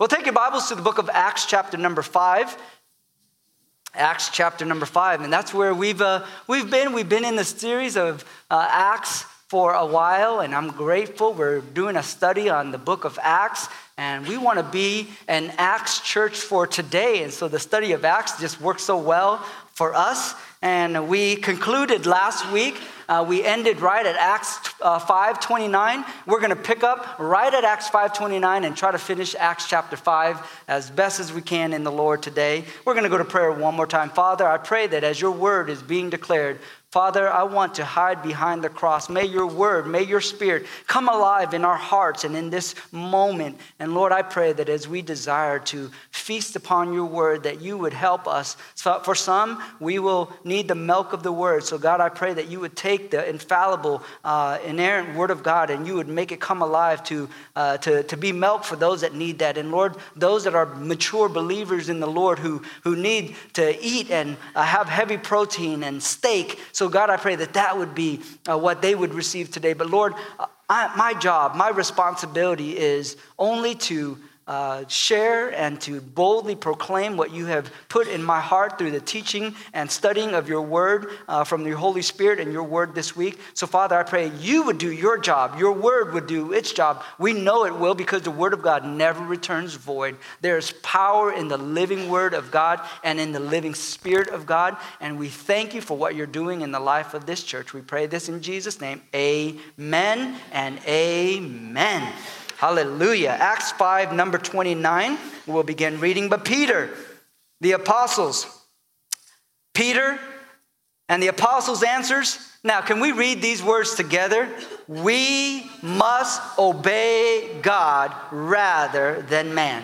Well, take your Bibles to the book of Acts, chapter number 5. Acts chapter number 5. And that's where we've, uh, we've been. We've been in the series of uh, Acts for a while, and I'm grateful. We're doing a study on the book of Acts, and we want to be an Acts church for today. And so the study of Acts just works so well for us. And we concluded last week uh, we ended right at Acts uh, 5:29. We're going to pick up right at Acts 5:29 and try to finish Acts chapter 5 as best as we can in the Lord today. We're going to go to prayer one more time. Father, I pray that as your word is being declared, Father, I want to hide behind the cross. May your word, may your spirit come alive in our hearts and in this moment. And Lord, I pray that as we desire to feast upon your word, that you would help us. For some, we will need the milk of the word. So, God, I pray that you would take the infallible, uh, inerrant word of God and you would make it come alive to, uh, to, to be milk for those that need that. And Lord, those that are mature believers in the Lord who, who need to eat and uh, have heavy protein and steak. God, I pray that that would be uh, what they would receive today. But, Lord, uh, I, my job, my responsibility is only to uh, share and to boldly proclaim what you have put in my heart through the teaching and studying of your word uh, from your Holy Spirit and your word this week. So, Father, I pray you would do your job. Your word would do its job. We know it will because the word of God never returns void. There's power in the living word of God and in the living spirit of God. And we thank you for what you're doing in the life of this church. We pray this in Jesus' name. Amen and amen. Hallelujah. Acts 5, number 29, we'll begin reading. But Peter, the apostles, Peter and the apostles' answers. Now, can we read these words together? We must obey God rather than man.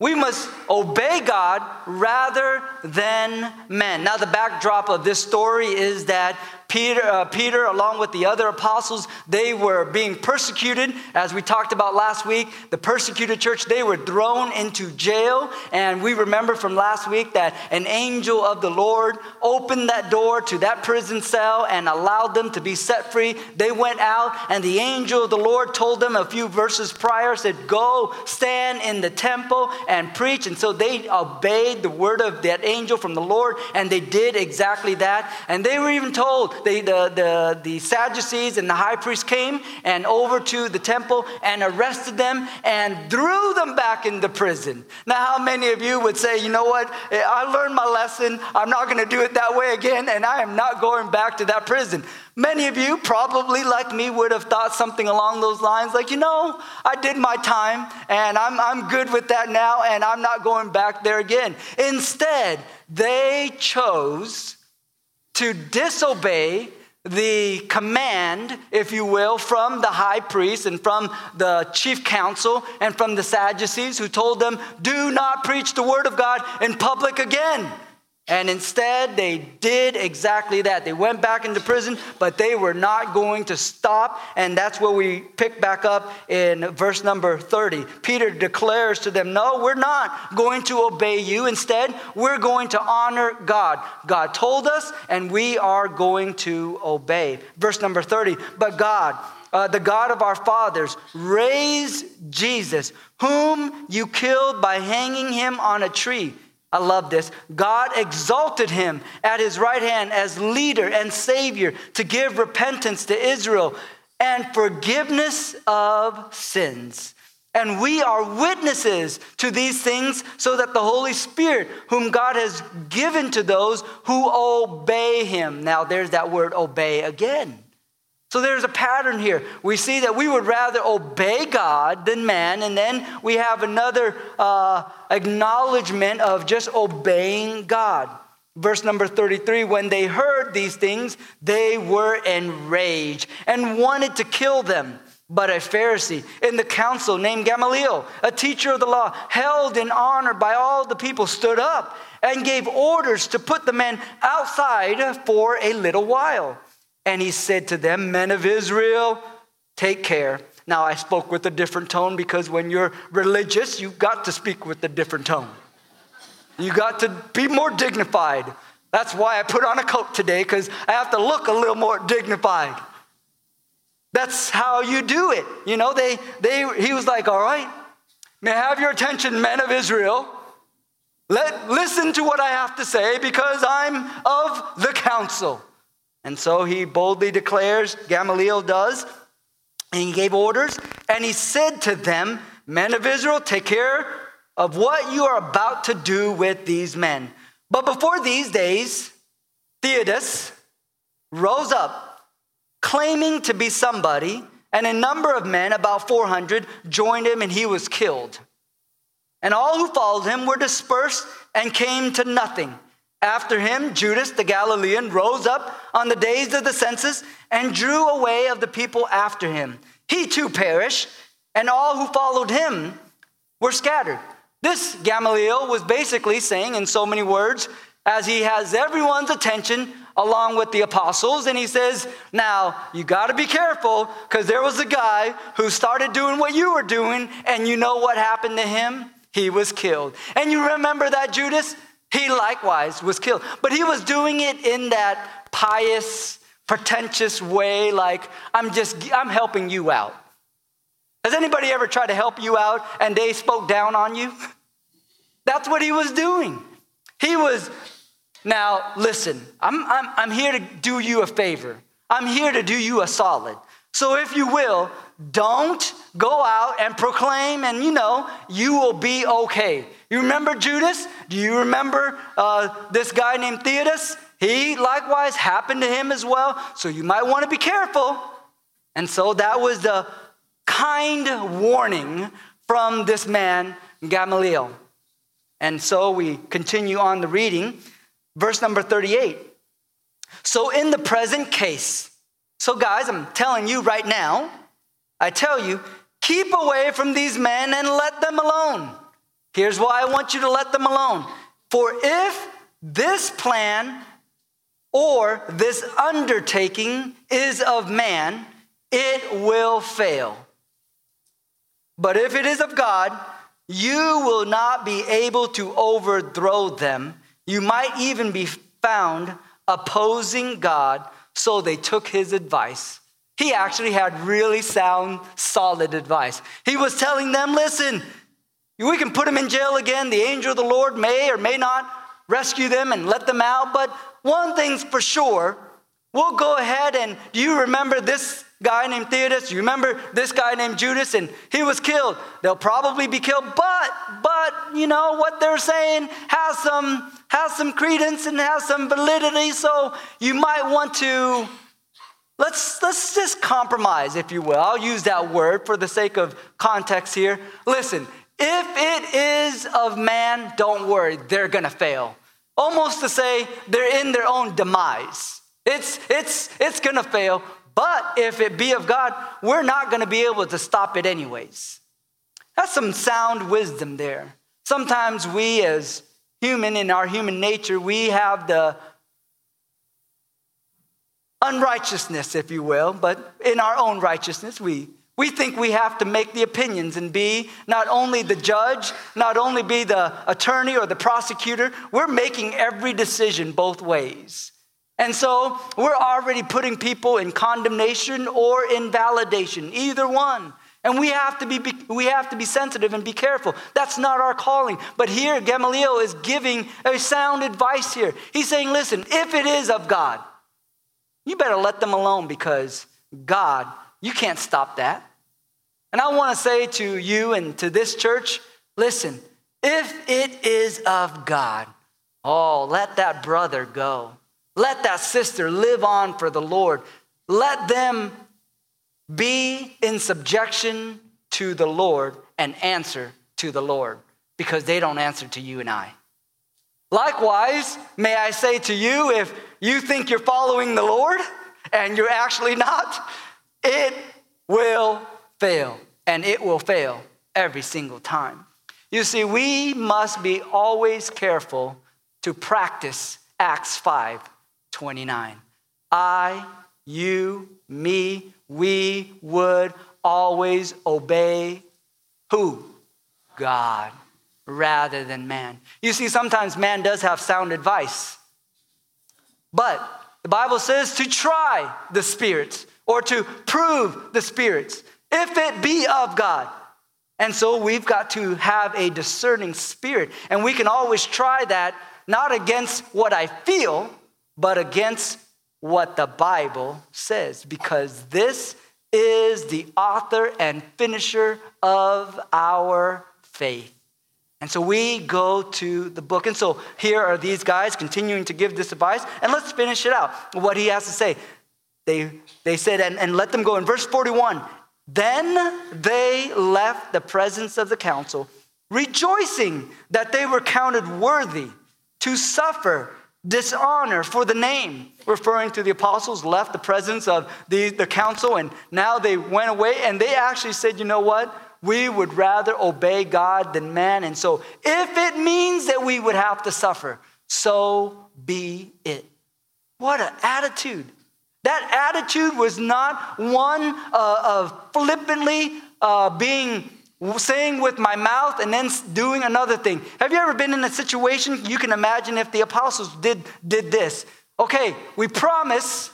We must obey God rather than men. Now, the backdrop of this story is that Peter, uh, Peter, along with the other apostles, they were being persecuted. As we talked about last week, the persecuted church, they were thrown into jail. And we remember from last week that an angel of the Lord opened that door to that prison cell and allowed them to be set free. They went out, and the angel of the Lord told them a few verses prior, said, Go stand in the temple and preach. And so they obeyed the word of that angel from the Lord, and they did exactly that. And they were even told, the, the, the, the Sadducees and the high priest came and over to the temple and arrested them and threw them back into prison. Now, how many of you would say, you know what? Eh, I learned my lesson. I'm not going to do it that way again, and I am not going back to that prison. Many of you, probably like me, would have thought something along those lines like, you know, I did my time and I'm, I'm good with that now and I'm not going back there again. Instead, they chose to disobey the command, if you will, from the high priest and from the chief council and from the Sadducees who told them, do not preach the word of God in public again. And instead, they did exactly that. They went back into prison, but they were not going to stop. And that's where we pick back up in verse number 30. Peter declares to them, No, we're not going to obey you. Instead, we're going to honor God. God told us, and we are going to obey. Verse number 30. But God, uh, the God of our fathers, raised Jesus, whom you killed by hanging him on a tree. I love this. God exalted him at his right hand as leader and savior to give repentance to Israel and forgiveness of sins. And we are witnesses to these things so that the Holy Spirit, whom God has given to those who obey him. Now, there's that word obey again. So there's a pattern here. We see that we would rather obey God than man, and then we have another uh, acknowledgement of just obeying God. Verse number 33 when they heard these things, they were enraged and wanted to kill them. But a Pharisee in the council named Gamaliel, a teacher of the law, held in honor by all the people, stood up and gave orders to put the men outside for a little while. And he said to them, Men of Israel, take care. Now, I spoke with a different tone because when you're religious, you've got to speak with a different tone. You got to be more dignified. That's why I put on a coat today because I have to look a little more dignified. That's how you do it. You know, they, they, he was like, All right, May I have your attention, men of Israel. Let, listen to what I have to say because I'm of the council. And so he boldly declares, Gamaliel does, and he gave orders, and he said to them, Men of Israel, take care of what you are about to do with these men. But before these days, Theudas rose up, claiming to be somebody, and a number of men, about 400, joined him, and he was killed. And all who followed him were dispersed and came to nothing. After him, Judas the Galilean rose up on the days of the census and drew away of the people after him. He too perished, and all who followed him were scattered. This Gamaliel was basically saying, in so many words, as he has everyone's attention along with the apostles, and he says, Now, you got to be careful because there was a guy who started doing what you were doing, and you know what happened to him? He was killed. And you remember that Judas? He likewise was killed. But he was doing it in that pious, pretentious way, like, I'm just, I'm helping you out. Has anybody ever tried to help you out and they spoke down on you? That's what he was doing. He was, now listen, I'm, I'm, I'm here to do you a favor. I'm here to do you a solid. So if you will, don't go out and proclaim, and you know, you will be okay. You remember Judas? Do you remember uh, this guy named Theudas? He likewise happened to him as well. So you might want to be careful. And so that was the kind warning from this man, Gamaliel. And so we continue on the reading. Verse number 38. So, in the present case, so guys, I'm telling you right now, I tell you, keep away from these men and let them alone. Here's why I want you to let them alone. For if this plan or this undertaking is of man, it will fail. But if it is of God, you will not be able to overthrow them. You might even be found opposing God, so they took his advice. He actually had really sound, solid advice. He was telling them, listen, we can put them in jail again. The angel of the Lord may or may not rescue them and let them out. But one thing's for sure, we'll go ahead and do you remember this guy named Theudas. You remember this guy named Judas, and he was killed. They'll probably be killed, but but you know what they're saying has some has some credence and has some validity. So you might want to let's let's just compromise, if you will. I'll use that word for the sake of context here. Listen, if it is of man, don't worry, they're gonna fail. Almost to say they're in their own demise. It's, it's, it's gonna fail, but if it be of God, we're not to be able to stop it anyways. That's some sound wisdom there. Sometimes we, as human in our human nature, we have the unrighteousness, if you will, but in our own righteousness, we, we think we have to make the opinions and be not only the judge, not only be the attorney or the prosecutor, we're making every decision both ways. And so we're already putting people in condemnation or invalidation, either one. And we have to be, we have to be sensitive and be careful. That's not our calling. But here, Gamaliel is giving a sound advice here. He's saying, listen, if it is of God, you better let them alone because God, you can't stop that. And I want to say to you and to this church, listen, if it is of God, oh, let that brother go. Let that sister live on for the Lord. Let them be in subjection to the Lord and answer to the Lord because they don't answer to you and I. Likewise, may I say to you, if you think you're following the Lord and you're actually not, it will fail, and it will fail every single time. You see, we must be always careful to practice Acts 5 29. I, you, me, we would always obey who? God rather than man. You see, sometimes man does have sound advice, but the Bible says to try the spirits or to prove the spirits if it be of God. And so we've got to have a discerning spirit. And we can always try that not against what I feel, but against what the Bible says, because this is the author and finisher of our faith. And so we go to the book. And so here are these guys continuing to give this advice. And let's finish it out. What he has to say. They, they said, and, and let them go. In verse 41, then they left the presence of the council, rejoicing that they were counted worthy to suffer dishonor for the name, referring to the apostles, left the presence of the, the council, and now they went away and they actually said, you know what? We would rather obey God than man. And so, if it means that we would have to suffer, so be it. What an attitude. That attitude was not one uh, of flippantly uh, being saying with my mouth and then doing another thing. Have you ever been in a situation you can imagine if the apostles did, did this? Okay, we promise.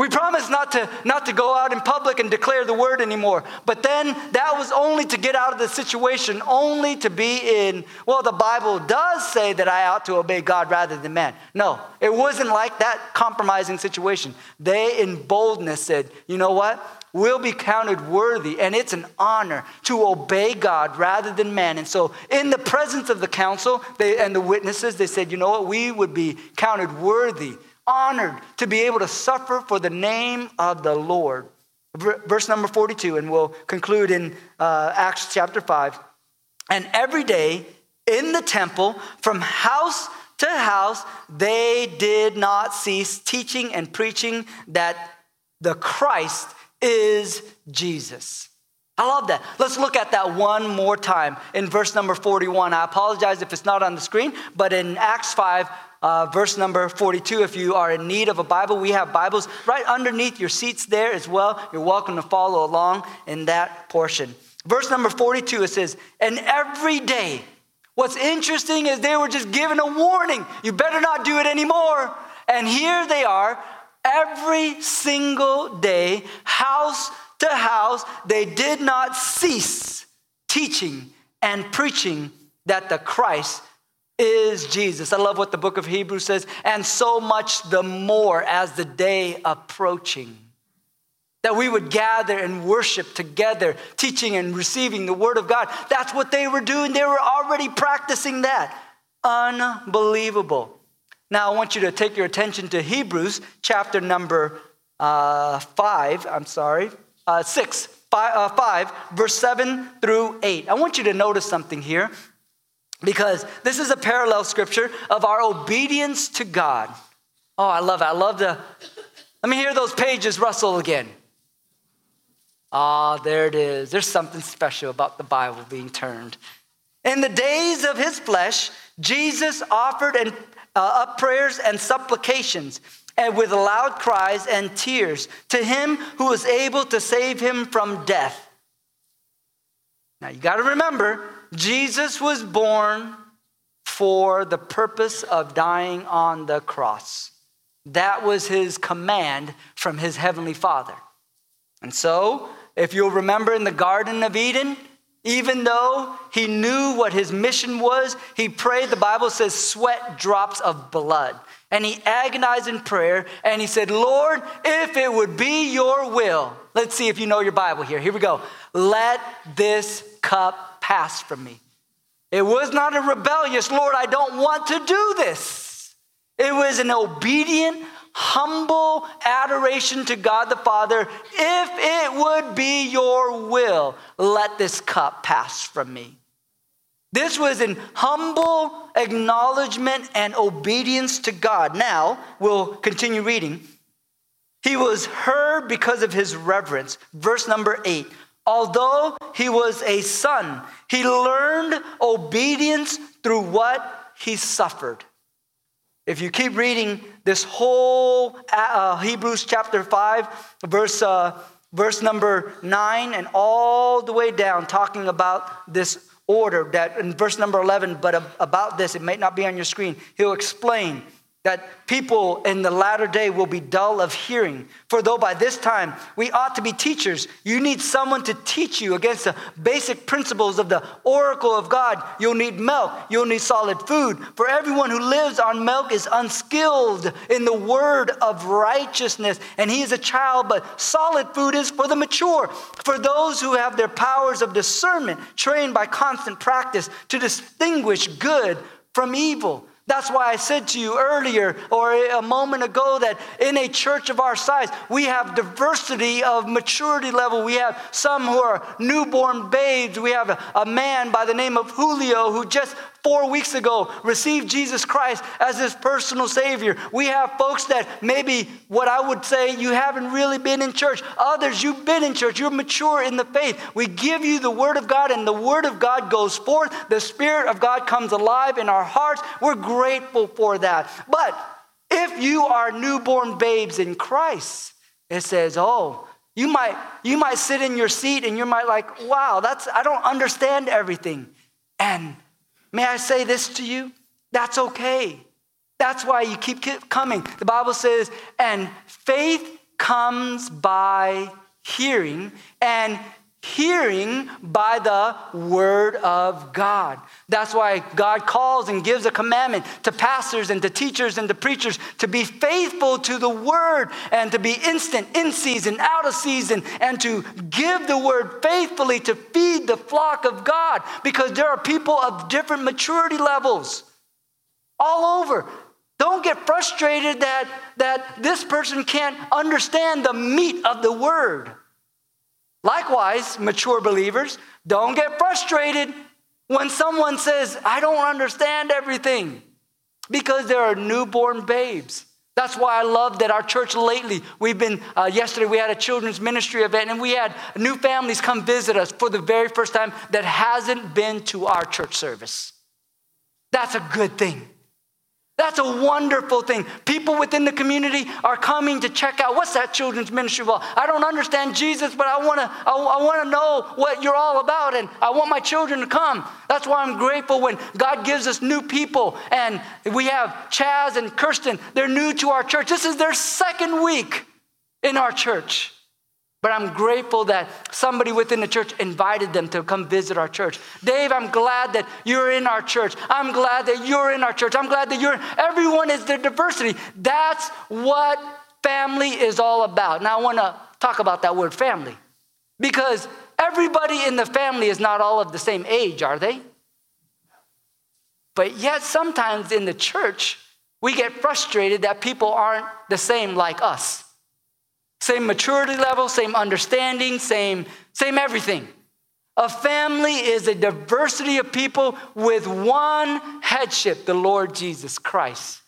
We promised not to, not to go out in public and declare the word anymore. But then that was only to get out of the situation, only to be in, well, the Bible does say that I ought to obey God rather than man. No, it wasn't like that compromising situation. They, in boldness, said, you know what? We'll be counted worthy, and it's an honor to obey God rather than man. And so, in the presence of the council they, and the witnesses, they said, You know what? We would be counted worthy, honored to be able to suffer for the name of the Lord. Verse number 42, and we'll conclude in uh, Acts chapter 5. And every day in the temple, from house to house, they did not cease teaching and preaching that the Christ is Jesus. I love that. Let's look at that one more time in verse number 41. I apologize if it's not on the screen, but in Acts 5, uh, verse number 42, if you are in need of a Bible, we have Bibles right underneath your seats there as well. You're welcome to follow along in that portion. Verse number 42, it says, And every day, what's interesting is they were just given a warning you better not do it anymore. And here they are Every single day, house to house, they did not cease teaching and preaching that the Christ is Jesus. I love what the book of Hebrews says, and so much the more as the day approaching. That we would gather and worship together, teaching and receiving the word of God. That's what they were doing. They were already practicing that. Unbelievable. Now, I want you to take your attention to Hebrews chapter number uh, 5, I'm sorry, uh, 6, five, uh, 5, verse 7 through 8. I want you to notice something here because this is a parallel scripture of our obedience to God. Oh, I love it. I love the. Let me hear those pages rustle again. Ah, there it is. There's something special about the Bible being turned. In the days of his flesh, Jesus offered and uh, up prayers and supplications and with loud cries and tears to him who was able to save him from death. Now you got to remember, Jesus was born for the purpose of dying on the cross. That was his command from his heavenly Father. And so, if you'll remember in the Garden of Eden, even though he knew what his mission was, he prayed. The Bible says, sweat drops of blood. And he agonized in prayer and he said, Lord, if it would be your will, let's see if you know your Bible here. Here we go. Let this cup pass from me. It was not a rebellious, Lord, I don't want to do this. It was an obedient, humble adoration to God the Father. If it would be your will, let this cup pass from me. This was an humble acknowledgement and obedience to God. Now, we'll continue reading. He was heard because of his reverence. Verse number eight. Although he was a son, he learned obedience through what he suffered. If you keep reading this whole uh, Hebrews chapter 5, verse, uh, verse number 9, and all the way down, talking about this order that in verse number 11, but about this, it may not be on your screen. He'll explain that people in the latter day will be dull of hearing. For though by this time we ought to be teachers, you need someone to teach you against the basic principles of the oracle of God. You'll need milk, you'll need solid food. For everyone who lives on milk is unskilled in the word of righteousness, and he is a child, but solid food is for the mature, for those who have their powers of discernment trained by constant practice to distinguish good from evil. That's why I said to you earlier or a moment ago that in a church of our size, we have diversity of maturity level. We have some who are newborn babes. We have a, man by the name of Julio who just four weeks ago received Jesus Christ as his personal Savior. We have folks that maybe what I would say you haven't really been in church. Others, you've been in church. You're mature in the faith. We give you the Word of God, and the Word of God goes forth. The Spirit of God comes alive in our hearts. We're grateful for that. But if you are newborn babes in Christ, it says, oh, you might, you might sit in your seat and you might like, wow, that's I don't understand everything. And May I say this to you? That's okay. That's why you keep coming. The Bible says, and faith comes by hearing, and hearing by the word of God. That's why God calls and gives a commandment to pastors and to teachers and to preachers to be faithful to the word and to be instant, in season, out of season, and to give the word faithfully to feed the flock of God because there are people of different maturity levels all over. Don't get frustrated that, that this person can't understand the meat of the word. Likewise, mature believers, don't get frustrated when someone says, I don't understand everything, because there are newborn babes. That's why I love that our church lately, we've been, uh, yesterday we had a children's ministry event and we had new families come visit us for the very first time that hasn't been to our church service. That's a good thing. That's a wonderful thing. People within the community are coming to check out what's that children's ministry about. I don't understand Jesus, but I want to I, I want to know what you're all about and I want my children to come. That's why I'm grateful when God gives us new people and we have Chaz and Kirsten. They're new to our church. This is their second week in our church. But I'm grateful that somebody within the church invited them to come visit our church. Dave, I'm glad that you're in our church. I'm glad that you're in our church. I'm glad that you're, everyone is their diversity. That's what family is all about. Now, I want to talk about that word family because everybody in the family is not all of the same age, are they? But yet, sometimes in the church, we get frustrated that people aren't the same like us. Same maturity level, same understanding, same, same everything. A family is a diversity of people with one headship, the Lord Jesus Christ.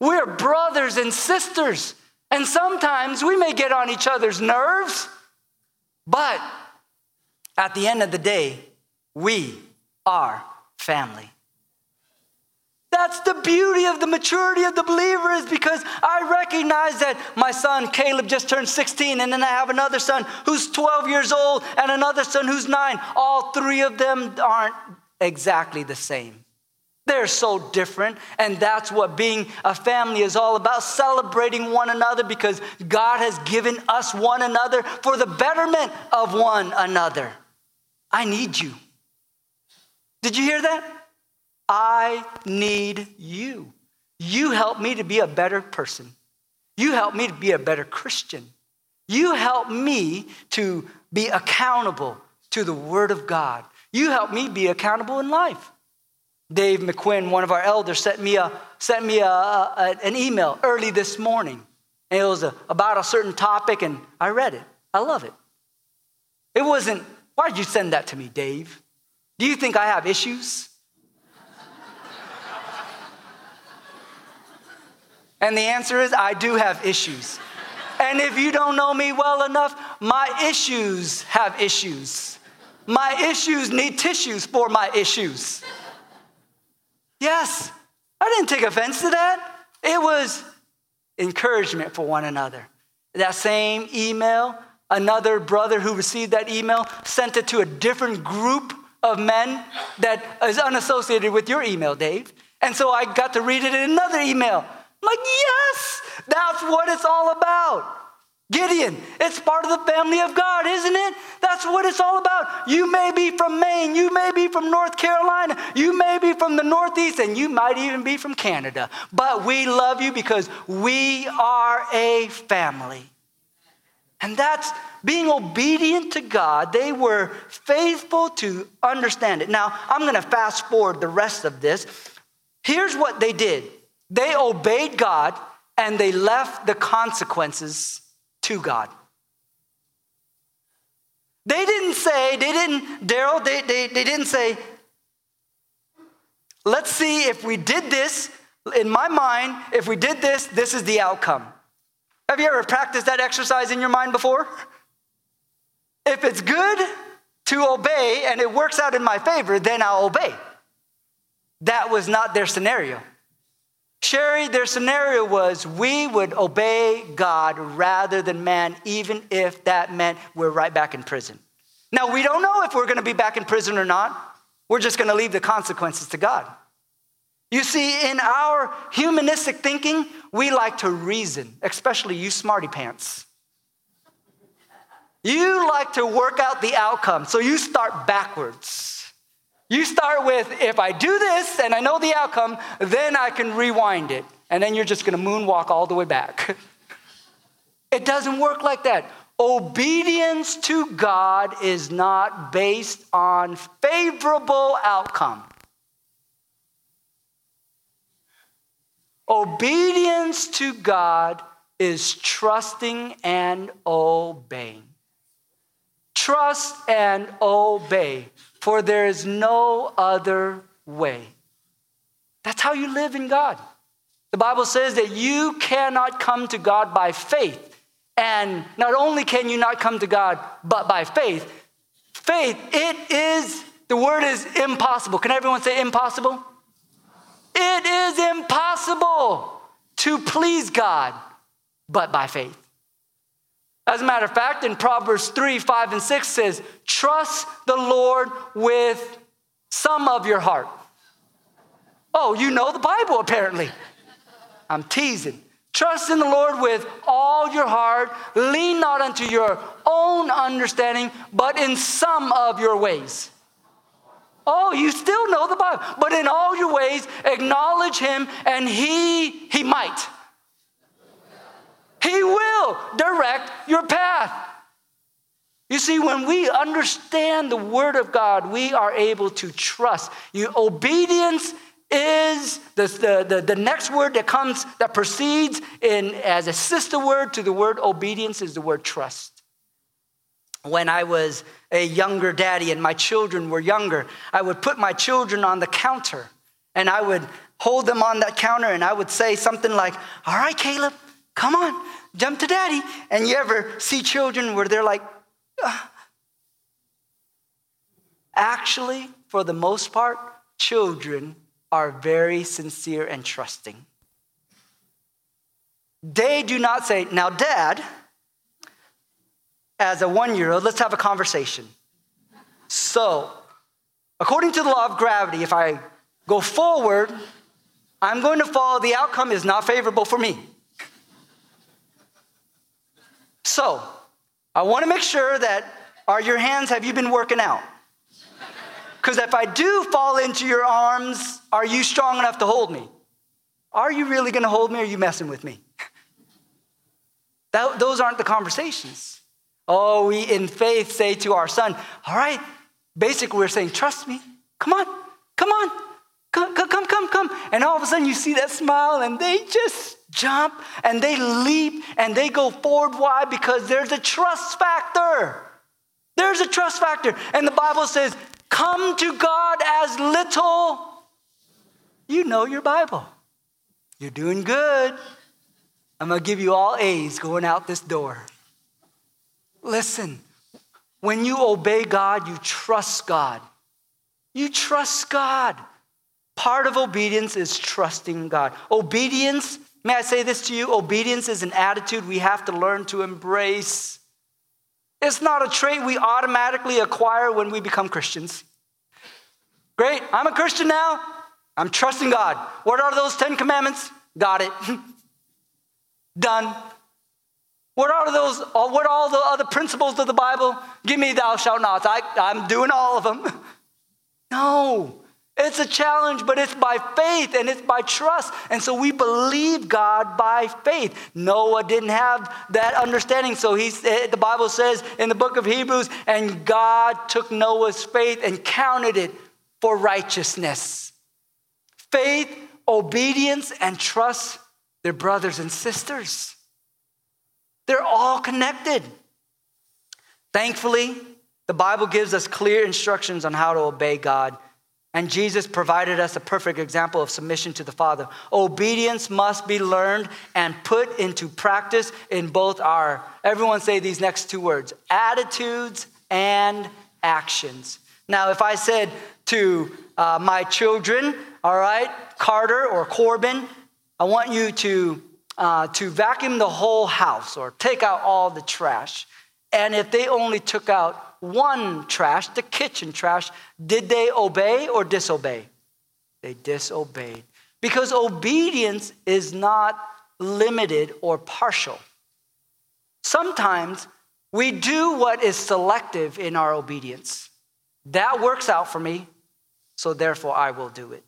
We're brothers and sisters, and sometimes we may get on each other's nerves, but at the end of the day, we are family. That's the beauty of the maturity of the believer is because I recognize that my son Caleb just turned 16, and then I have another son who's 12 years old and another son who's nine. All three of them aren't exactly the same. They're so different, and that's what being a family is all about celebrating one another because God has given us one another for the betterment of one another. I need you. Did you hear that? I need you. You help me to be a better person. You help me to be a better Christian. You help me to be accountable to the Word of God. You help me be accountable in life. Dave McQuinn, one of our elders, sent me, a, sent me a, a, an email early this morning. And it was a, about a certain topic, and I read it. I love it. It wasn't, why did you send that to me, Dave? Do you think I have issues? And the answer is, I do have issues. And if you don't know me well enough, my issues have issues. My issues need tissues for my issues. Yes, I didn't take offense to that. It was encouragement for one another. That same email, another brother who received that email sent it to a different group of men that is unassociated with your email, Dave. And so I got to read it in another email. I'm like, yes, that's what it's all about. Gideon, it's part of the family of God, isn't it? That's what it's all about. You may be from Maine, you may be from North Carolina, you may be from the Northeast, and you might even be from Canada. But we love you because we are a family. And that's being obedient to God. They were faithful to understand it. Now, I'm going to fast forward the rest of this. Here's what they did they obeyed God and they left the consequences to God. They didn't say, they didn't, Daryl, they, they, they didn't say, let's see if we did this, in my mind, if we did this, this is the outcome. Have you ever practiced that exercise in your mind before? If it's good to obey and it works out in my favor, then I'll obey. That was not their scenario. Sherry, their scenario was we would obey God rather than man, even if that meant we're right back in prison. Now, we don't know if we're going to be back in prison or not. We're just going to leave the consequences to God. You see, in our humanistic thinking, we like to reason, especially you smarty pants. You like to work out the outcome, so you start backwards. You start with, if I do this and I know the outcome, then I can rewind it. And then you're just gonna moonwalk all the way back. it doesn't work like that. Obedience to God is not based on favorable outcome. Obedience to God is trusting and obeying. Trust and obey for there is no other way. That's how you live in God. The Bible says that you cannot come to God by faith. And not only can you not come to God, but by faith. Faith, it is, the word is impossible. Can everyone say impossible? It is impossible to please God, but by faith. As a matter of fact, in Proverbs 3, 5, and 6 says, Trust the Lord with some of your heart. Oh, you know the Bible apparently. I'm teasing. Trust in the Lord with all your heart. Lean not unto your own understanding, but in some of your ways. Oh, you still know the Bible. But in all your ways, acknowledge him, and he he might. He will direct your path. You see, when we understand the Word of God, we are able to trust. You, obedience is the, the, the, the, next word that comes, that precedes in as a sister word to the word obedience is the word trust. When I was a younger daddy and my children were younger, I would put my children on the counter and I would hold them on that counter and I would say something like, All right, Caleb, Come on, jump to daddy. And you ever see children where they're like, Ugh. actually, for the most part, children are very sincere and trusting. They do not say, Now, dad, as a one year old, let's have a conversation. So, according to the law of gravity, if I go forward, I'm going to fall, the outcome is not favorable for me. So, I want to make sure that are your hands, have you been working out? Because if I do fall into your arms, are you strong enough to hold me? Are you really going to hold me or are you messing with me? That, those aren't the conversations. Oh, we in faith say to our son, All right, basically, we're saying, Trust me. Come on, come on, come, come, come, come, come. And all of a sudden, you see that smile, and they just jump and they leap and they go forward. Why? Because there's a trust factor. There's a trust factor. And the Bible says, come to God as little. You know your Bible. You're doing good. I'm going to give you all A's going out this door. Listen, when you obey God, you trust God. You trust God. Part of obedience is trusting God. Obedience May I say this to you? Obedience is an attitude we have to learn to embrace. It's not a trait we automatically acquire when we become Christians. Great, I'm a Christian now. I'm trusting God. What are those 10 commandments? Got it. Done. What are those? Uh, what are all the other principles of the Bible? Give me thou shalt not. I, I'm doing all of them. No. It's a challenge, but it's by faith and it's by trust. And so we believe God by faith. Noah didn't have that understanding. So he, the Bible says in the book of Hebrews, and God took Noah's faith and counted it for righteousness. Faith, obedience, and trust, they're brothers and sisters. They're all connected. Thankfully, the Bible gives us clear instructions on how to obey God and Jesus provided us a perfect example of submission to the Father. Obedience must be learned and put into practice in both our, everyone say these next two words, attitudes and actions. Now, if I said to uh, my children, all right, Carter or Corbin, I want you to, uh, to vacuum the whole house or take out all the trash. And if they only took out one trash, the kitchen trash, did they obey or disobey? They disobeyed. Because obedience is not limited or partial. Sometimes we do what is selective in our obedience. That works out for me, so therefore I will do it.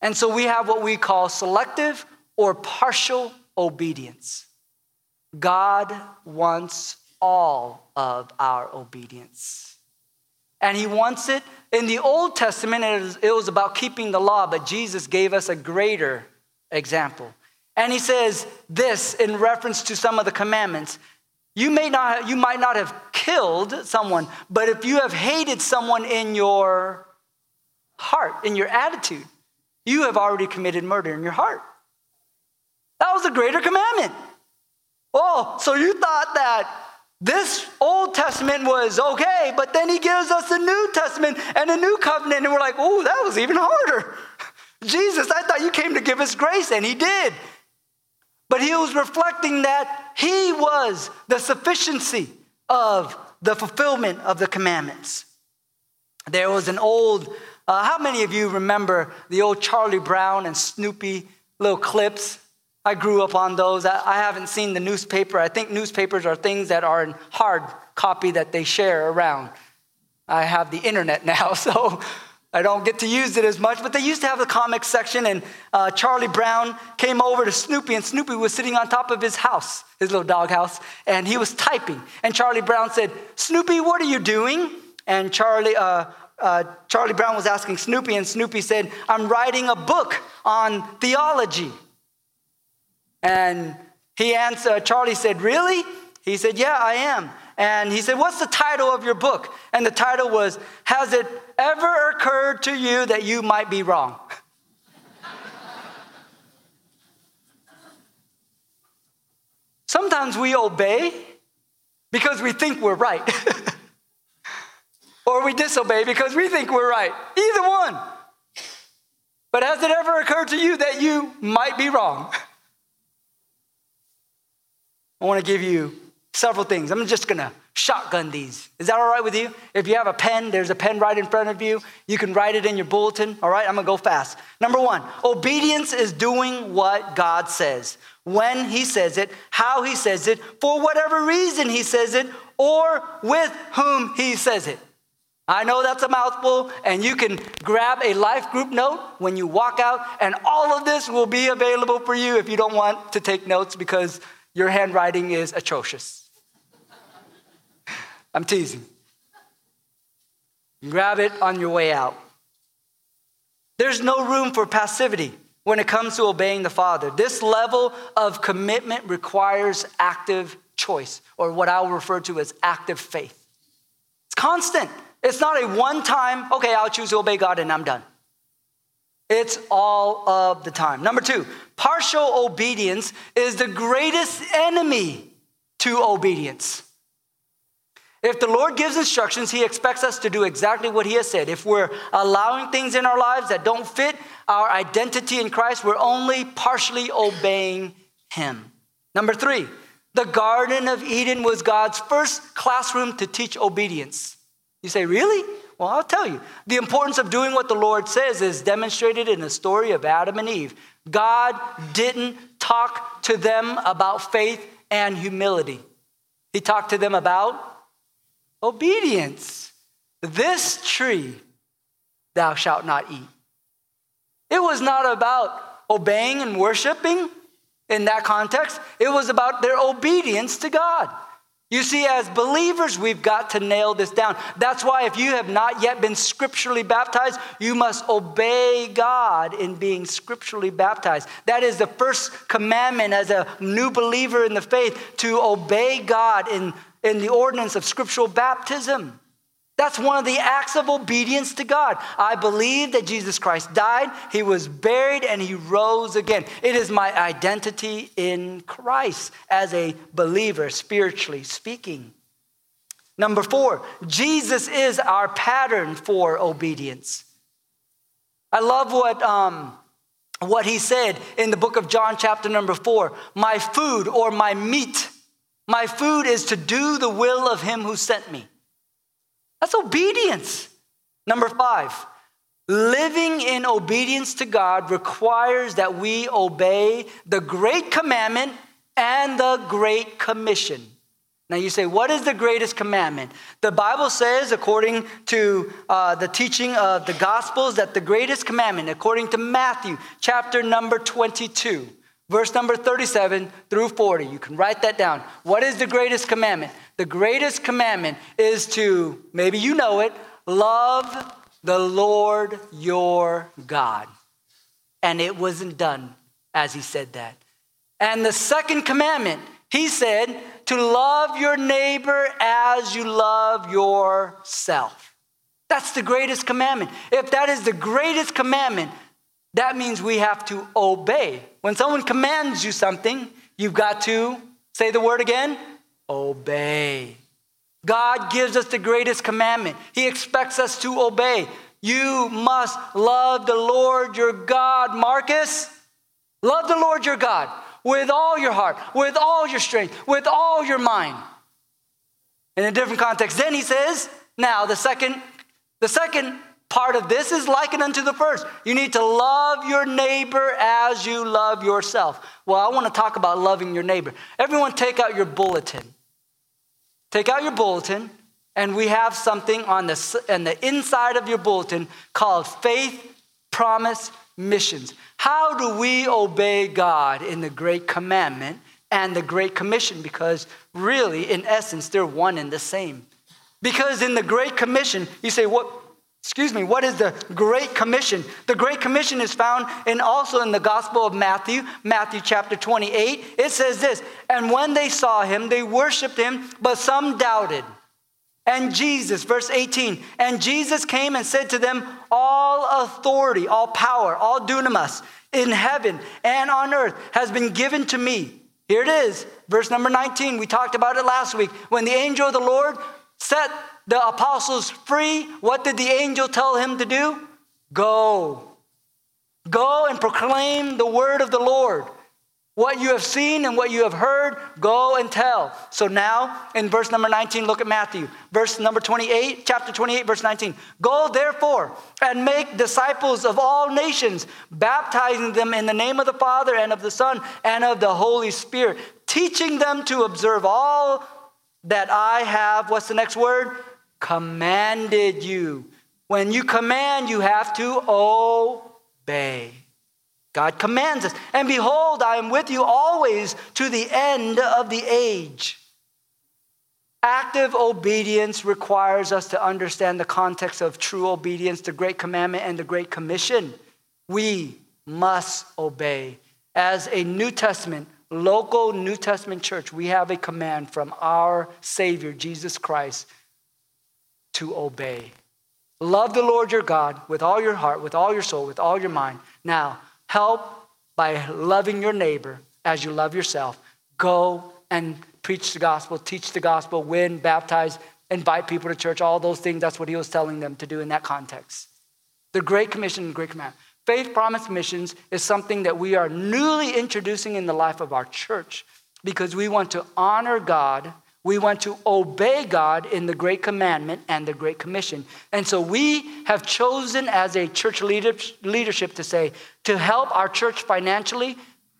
And so we have what we call selective or partial obedience. God wants all of our obedience. And he wants it. In the Old Testament, it was, about keeping the law, but Jesus gave us a greater example. And he says this in reference to some of the commandments. You may not you might not have killed someone, but if you have hated someone in your heart, in your attitude, you have already committed murder in your heart. That was a greater commandment. Oh, so you thought that this Old Testament was okay, but then he gives us the New Testament and a new covenant, and we're like, oh, that was even harder. Jesus, I thought you came to give us grace, and he did. But he was reflecting that he was the sufficiency of the fulfillment of the commandments. There was an old, uh, how many of you remember the old Charlie Brown and Snoopy little clips? I grew up on those. I haven't seen the newspaper. I think newspapers are things that are in hard copy that they share around. I have the internet now, so I don't get to use it as much. But they used to have the comic section, and uh, Charlie Brown came over to Snoopy, and Snoopy was sitting on top of his house, his little dog house, and he was typing. And Charlie Brown said, Snoopy, what are you doing? And Charlie, uh, uh, Charlie Brown was asking Snoopy, and Snoopy said, I'm writing a book on theology. And he answered, Charlie said, Really? He said, Yeah, I am. And he said, What's the title of your book? And the title was, Has it ever occurred to you that you might be wrong? Sometimes we obey because we think we're right, or we disobey because we think we're right. Either one. But has it ever occurred to you that you might be wrong? I want to give you several things. I'm just going to shotgun these. Is that all right with you? If you have a pen, there's a pen right in front of you. You can write it in your bulletin. All right, I'm going to go fast. Number one, obedience is doing what God says, when He says it, how He says it, for whatever reason He says it, or with whom He says it. I know that's a mouthful, and you can grab a life group note when you walk out, and all of this will be available for you if you don't want to take notes because your handwriting is atrocious. I'm teasing. Grab it on your way out. There's no room for passivity when it comes to obeying the Father. This level of commitment requires active choice, or what I'll refer to as active faith. It's constant. It's not a one time, okay, I'll choose to obey God and I'm done. It's all of the time. Number two, partial obedience is the greatest enemy to obedience. If the Lord gives instructions, He expects us to do exactly what He has said. If we're allowing things in our lives that don't fit our identity in Christ, we're only partially obeying Him. Number three, the Garden of Eden was God's first classroom to teach obedience. You say, really? Well, I'll tell you. The importance of doing what the Lord says is demonstrated in the story of Adam and Eve. God didn't talk to them about faith and humility, He talked to them about obedience. This tree thou shalt not eat. It was not about obeying and worshiping in that context, it was about their obedience to God. You see, as believers, we've got to nail this down. That's why, if you have not yet been scripturally baptized, you must obey God in being scripturally baptized. That is the first commandment as a new believer in the faith to obey God in, in the ordinance of scriptural baptism. That's one of the acts of obedience to God. I believe that Jesus Christ died, he was buried, and he rose again. It is my identity in Christ as a believer, spiritually speaking. Number four, Jesus is our pattern for obedience. I love what, um, what he said in the book of John, chapter number four. My food or my meat, my food is to do the will of him who sent me. That's obedience. Number five, living in obedience to God requires that we obey the great commandment and the great commission. Now you say, what is the greatest commandment? The Bible says, according to uh, the teaching of the Gospels, that the greatest commandment, according to Matthew chapter number 22, verse number 37 through 40, you can write that down. What is the greatest commandment? The greatest commandment is to, maybe you know it, love the Lord your God. And it wasn't done as he said that. And the second commandment, he said, to love your neighbor as you love yourself. That's the greatest commandment. If that is the greatest commandment, that means we have to obey. When someone commands you something, you've got to say the word again obey. God gives us the greatest commandment. He expects us to obey. You must love the Lord your God, Marcus. Love the Lord your God with all your heart, with all your strength, with all your mind. In a different context. Then he says, now the second, the second part of this is likened unto the first. You need to love your neighbor as you love yourself. Well, I want to talk about loving your neighbor. Everyone take out your bulletin. Take out your bulletin, and we have something on the, on the inside of your bulletin called Faith, Promise, Missions. How do we obey God in the Great Commandment and the Great Commission? Because really, in essence, they're one and the same. Because in the Great Commission, you say, what, Excuse me, what is the Great Commission? The Great Commission is found in also in the Gospel of Matthew, Matthew chapter 28. It says this And when they saw him, they worshiped him, but some doubted. And Jesus, verse 18, and Jesus came and said to them, All authority, all power, all dunamis in heaven and on earth has been given to me. Here it is, verse number 19. We talked about it last week. When the angel of the Lord set the apostles free, what did the angel tell him to do? Go. Go and proclaim the word of the Lord. What you have seen and what you have heard, go and tell. So now, in verse number 19, look at Matthew. Verse number 28, chapter 28, verse 19. Go therefore and make disciples of all nations, baptizing them in the name of the Father and of the Son and of the Holy Spirit, teaching them to observe all that I have, what's the next word? Commanded you. When you command, you have to obey. God commands us. And behold, I am with you always to the end of the age. Active obedience requires us to understand the context of true obedience, the Great Commandment, and the Great Commission. We must obey. As a New Testament, local New Testament church, we have a command from our Savior, Jesus Christ, to obey. Love the Lord your God with all your heart, with all your soul, with all your mind. Now, help by loving your neighbor as you love yourself. Go and preach the gospel, teach the gospel, win, baptize, invite people to church, all those things. That's what he was telling them to do in that context. The Great Commission and Great Command. Faith Promise Missions is something that we are newly introducing in the life of our church because we want to honor God We want to obey God in the Great Commandment and the Great Commission. And so we have chosen as a church leadership to say, to help our church financially,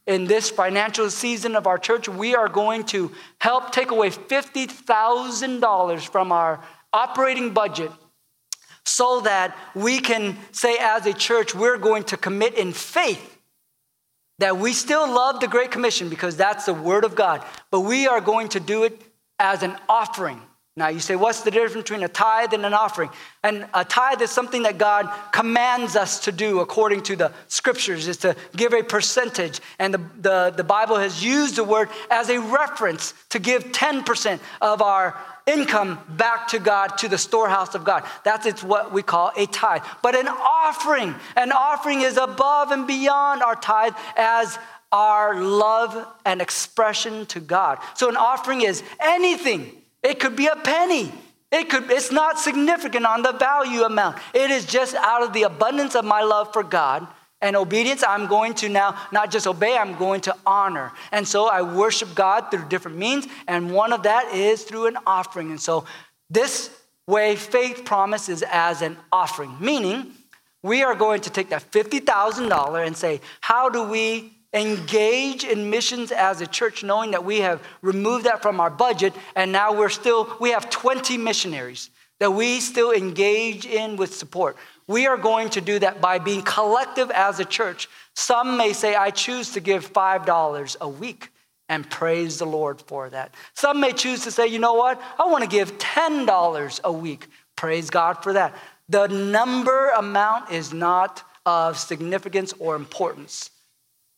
in this financial season of our church, we are going to help take away $50,000 from our operating budget so that we can say, as a church, we're going to commit in faith that we still love the Great Commission because that's the Word of God, but we are going to do it as an offering. Now, you say, what's the difference between a tithe and an offering? And a tithe is something that God commands us to do according to the scriptures, is to give a percentage. And the, the, the Bible has used the word as a reference to give 10% of our income back to God, to the storehouse of God. That's it's what we call a tithe. But an offering, an offering is above and beyond our tithe as our love and expression to God. So an offering is anything it could be a penny. It could, it's not significant on the value amount. It is just out of the abundance of my love for God and obedience, I'm going to now not just obey, I'm going to honor. And so I worship God through different means, and one of that is through an offering. And so this way, faith promise is as an offering, meaning we are going to take that $50,000 and say, how do we engage in missions as a church, knowing that we have removed that from our budget, and now we're still, we have 20 missionaries that we still engage in with support. We are going to do that by being collective as a church. Some may say, I choose to give $5 a week and praise the Lord for that. Some may choose to say, you know what? I want to give $10 a week. Praise God for that. The number amount is not of significance or importance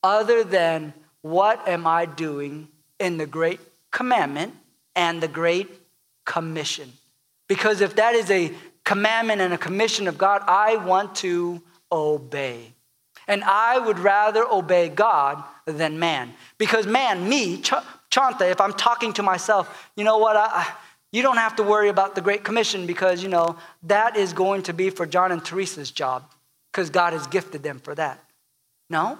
other than what am I doing in the great commandment and the great commission. Because if that is a commandment and a commission of God, I want to obey. And I would rather obey God than man. Because man, me, Ch- Chantha, if I'm talking to myself, you know what? I, you don't have to worry about the Great Commission because, you know, that is going to be for John and Teresa's job because God has gifted them for that. No,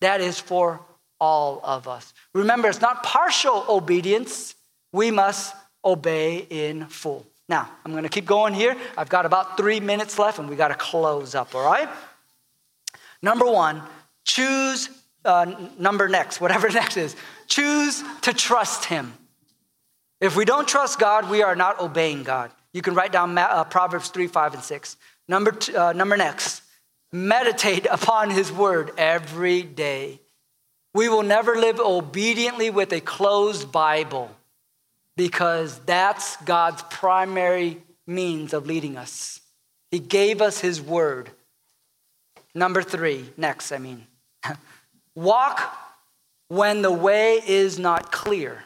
that is for all of us. Remember, it's not partial obedience. We must obey in full. Now, I'm going to keep going here. I've got about three minutes left and we got to close up, all right? Number one, choose, uh, number next, whatever next is, choose to trust Him. If we don't trust God, we are not obeying God. You can write down uh, Proverbs 3, 5, and 6. Number, uh, number next, meditate upon his word every day. We will never live obediently with a closed Bible because that's God's primary means of leading us. He gave us his word. Number three, next, I mean, walk when the way is not clear.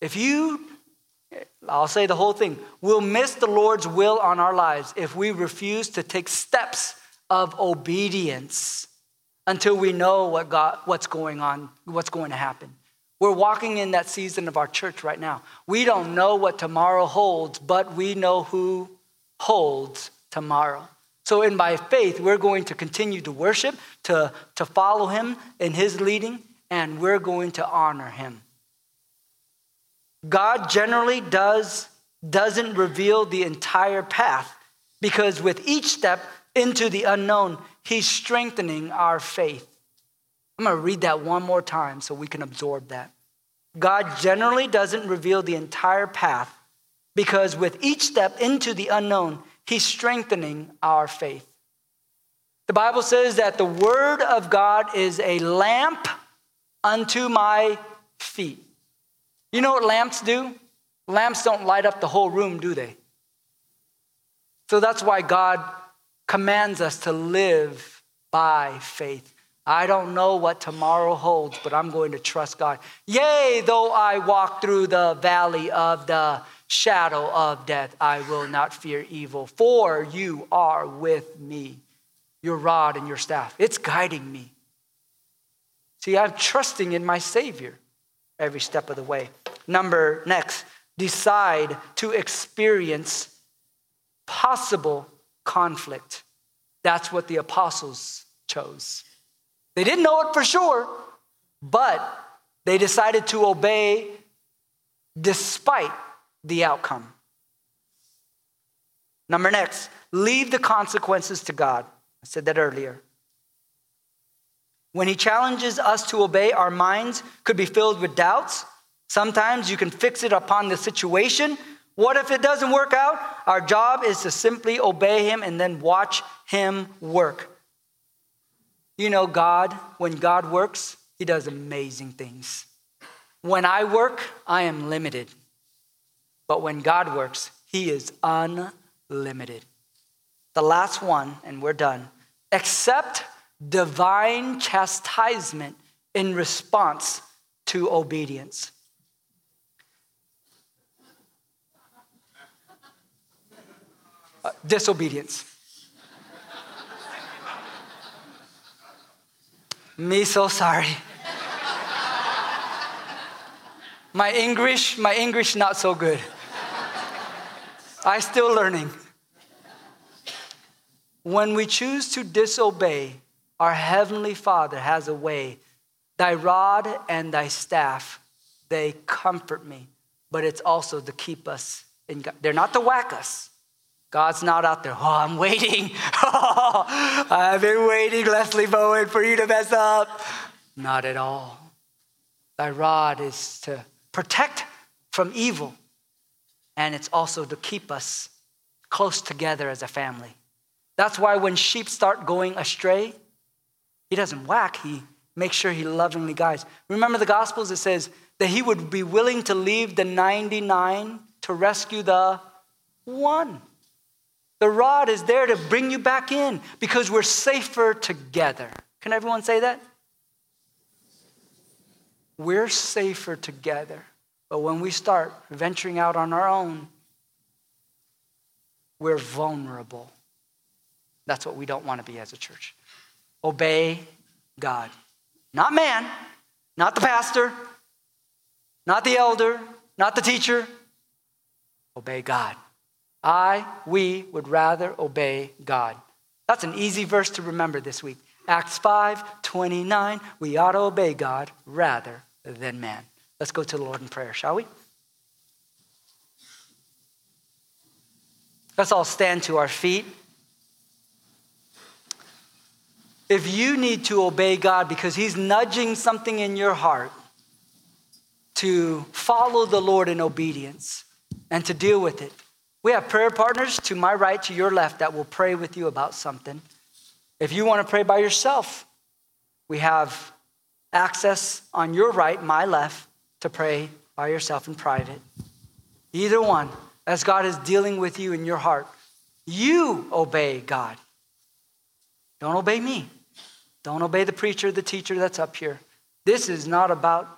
If you, I'll say the whole thing, we'll miss the Lord's will on our lives if we refuse to take steps of obedience until we know what God, what's going on, what's going to happen. We're walking in that season of our church right now. We don't know what tomorrow holds, but we know who holds tomorrow. So, in by faith, we're going to continue to worship, to, to follow him in his leading, and we're going to honor him. God generally does, doesn't reveal the entire path because with each step, into the unknown, He's strengthening our faith. I'm going to read that one more time so we can absorb that. God generally doesn't reveal the entire path because with each step into the unknown, He's strengthening our faith. The Bible says that the Word of God is a lamp unto my feet. You know what lamps do? Lamps don't light up the whole room, do they? So that's why God commands us to live by faith. I don't know what tomorrow holds, but I'm going to trust God. Yea, though I walk through the valley of the shadow of death, I will not fear evil, for you are with me. Your rod and your staff, it's guiding me. See, I'm trusting in my Savior every step of the way. Number next, decide to experience possible conflict. That's what the apostles chose. They didn't know it for sure, but they decided to obey despite the outcome. Number next, leave the consequences to God. I said that earlier. When He challenges us to obey, our minds could be filled with doubts. Sometimes you can fix it upon the situation. What if it doesn't work out? Our job is to simply obey Him and then watch Him work. You know, God, when God works, He does amazing things. When I work, I am limited. But when God works, He is unlimited. The last one, and we're done. Accept divine chastisement in response to obedience. Uh, disobedience. Me so sorry. my English, my English not so good. I still learning. When we choose to disobey, our heavenly Father has a way. Thy rod and thy staff, they comfort me, but it's also to keep us in God. They're not to whack us. God's not out there, oh, I'm waiting. Oh, I've been waiting, Leslie Bowen, for you to mess up. Not at all. Thy rod is to protect from evil, and it's also to keep us close together as a family. That's why when sheep start going astray, he doesn't whack, he makes sure he lovingly guides. Remember the Gospels, it says that he would be willing to leave the 99 to rescue the one. The rod is there to bring you back in because we're safer together. Can everyone say that? We're safer together. But when we start venturing out on our own, we're vulnerable. That's what we don't want to be as a church. Obey God. Not man, not the pastor, not the elder, not the teacher. Obey God. I, we would rather obey God. That's an easy verse to remember this week. Acts 5 29. We ought to obey God rather than man. Let's go to the Lord in prayer, shall we? Let's all stand to our feet. If you need to obey God because He's nudging something in your heart to follow the Lord in obedience and to deal with it, we have prayer partners to my right, to your left, that will pray with you about something. If you want to pray by yourself, we have access on your right, my left, to pray by yourself in private. Either one, as God is dealing with you in your heart, you obey God. Don't obey me. Don't obey the preacher, the teacher that's up here. This is not about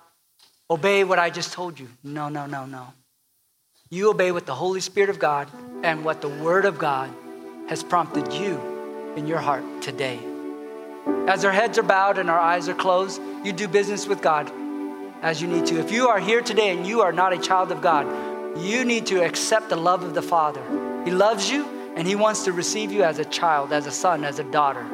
obey what I just told you. No, no, no, no. You obey what the Holy Spirit of God and what the Word of God has prompted you in your heart today. As our heads are bowed and our eyes are closed, you do business with God as you need to. If you are here today and you are not a child of God, you need to accept the love of the Father. He loves you and He wants to receive you as a child, as a son, as a daughter.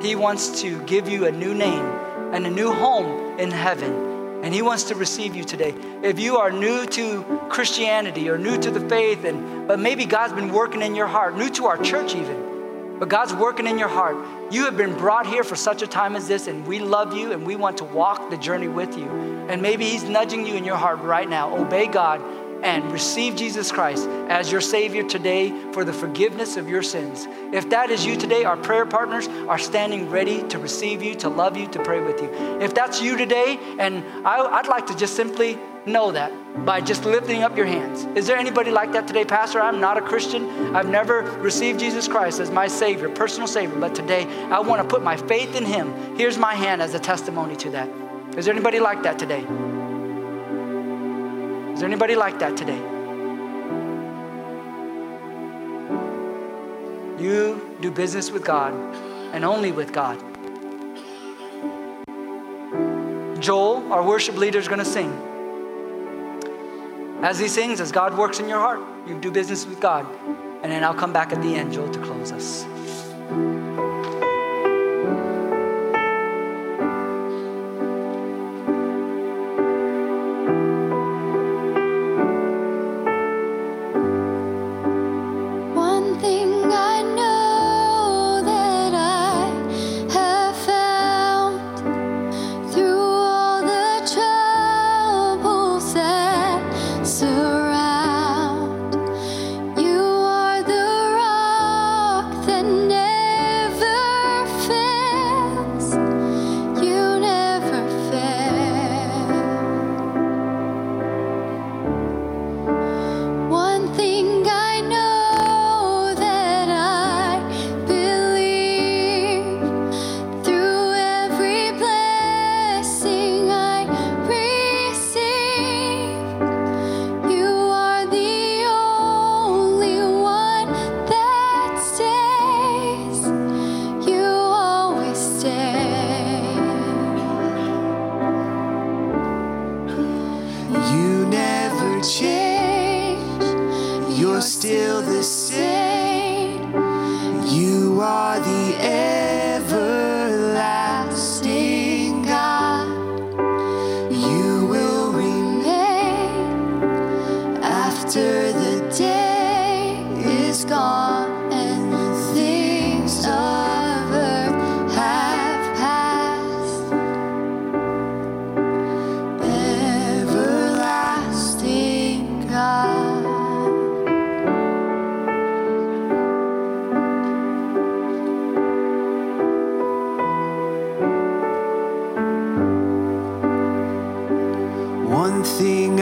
He wants to give you a new name and a new home in heaven. And he wants to receive you today. If you are new to Christianity or new to the faith, and but maybe God's been working in your heart, new to our church even, but God's working in your heart. You have been brought here for such a time as this, and we love you and we want to walk the journey with you. And maybe He's nudging you in your heart right now. Obey God and receive Jesus Christ as your Savior today for the forgiveness of your sins. If that is you today, our prayer partners are standing ready to receive you, to love you, to pray with you. If that's you today, and I, would like to just simply know that by just lifting up your hands. Is there anybody like that today, Pastor? I'm not a Christian. I've never received Jesus Christ as my Savior, personal Savior, but today I want to put my faith in Him. Here's my hand as a testimony to that. Is there anybody like that today? Is there anybody like that today? You do business with God and only with God. Joel, our worship leader, is going to sing. As he sings, as God works in your heart, you do business with God. And then I'll come back at the end, Joel, to close us.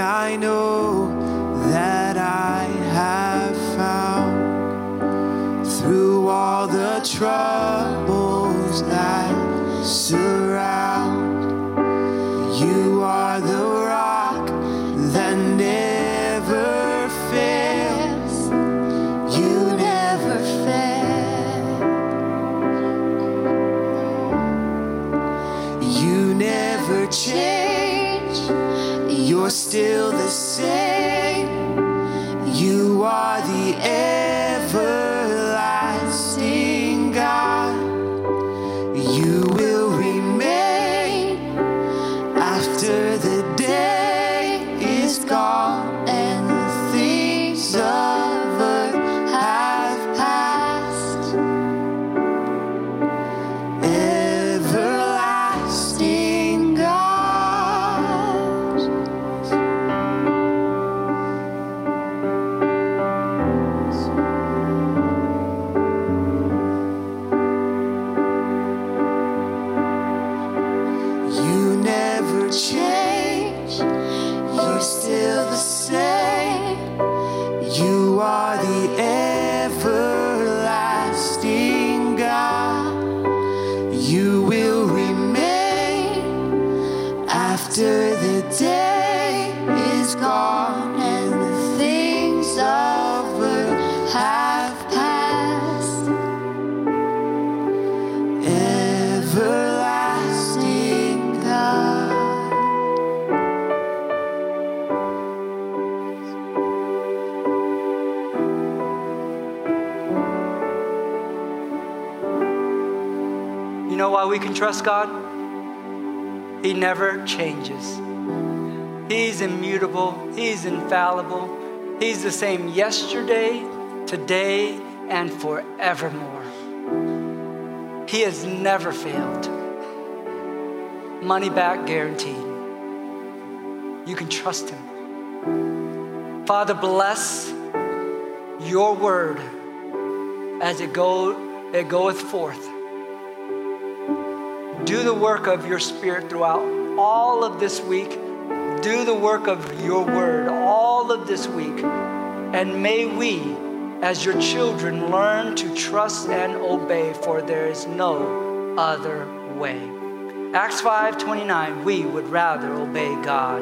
keine You will remain after the day is gone trust God? He never changes. He's immutable, He's infallible. He's the same yesterday, today, and forevermore. He has never failed. Money back guaranteed. You can trust Him. Father, bless your word as it, go, it goeth forth do the work of your spirit throughout all of this week. Do the work of your word all of this week. And may we, as your children, learn to trust and obey, for there is no other way. Acts 5:29, we would rather obey God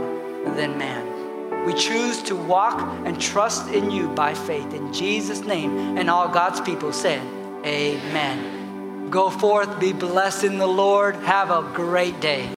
than man. We choose to walk and trust in you by faith in Jesus' name. And all God's people said, Amen. Go forth, be blessed in the Lord. Have a great day.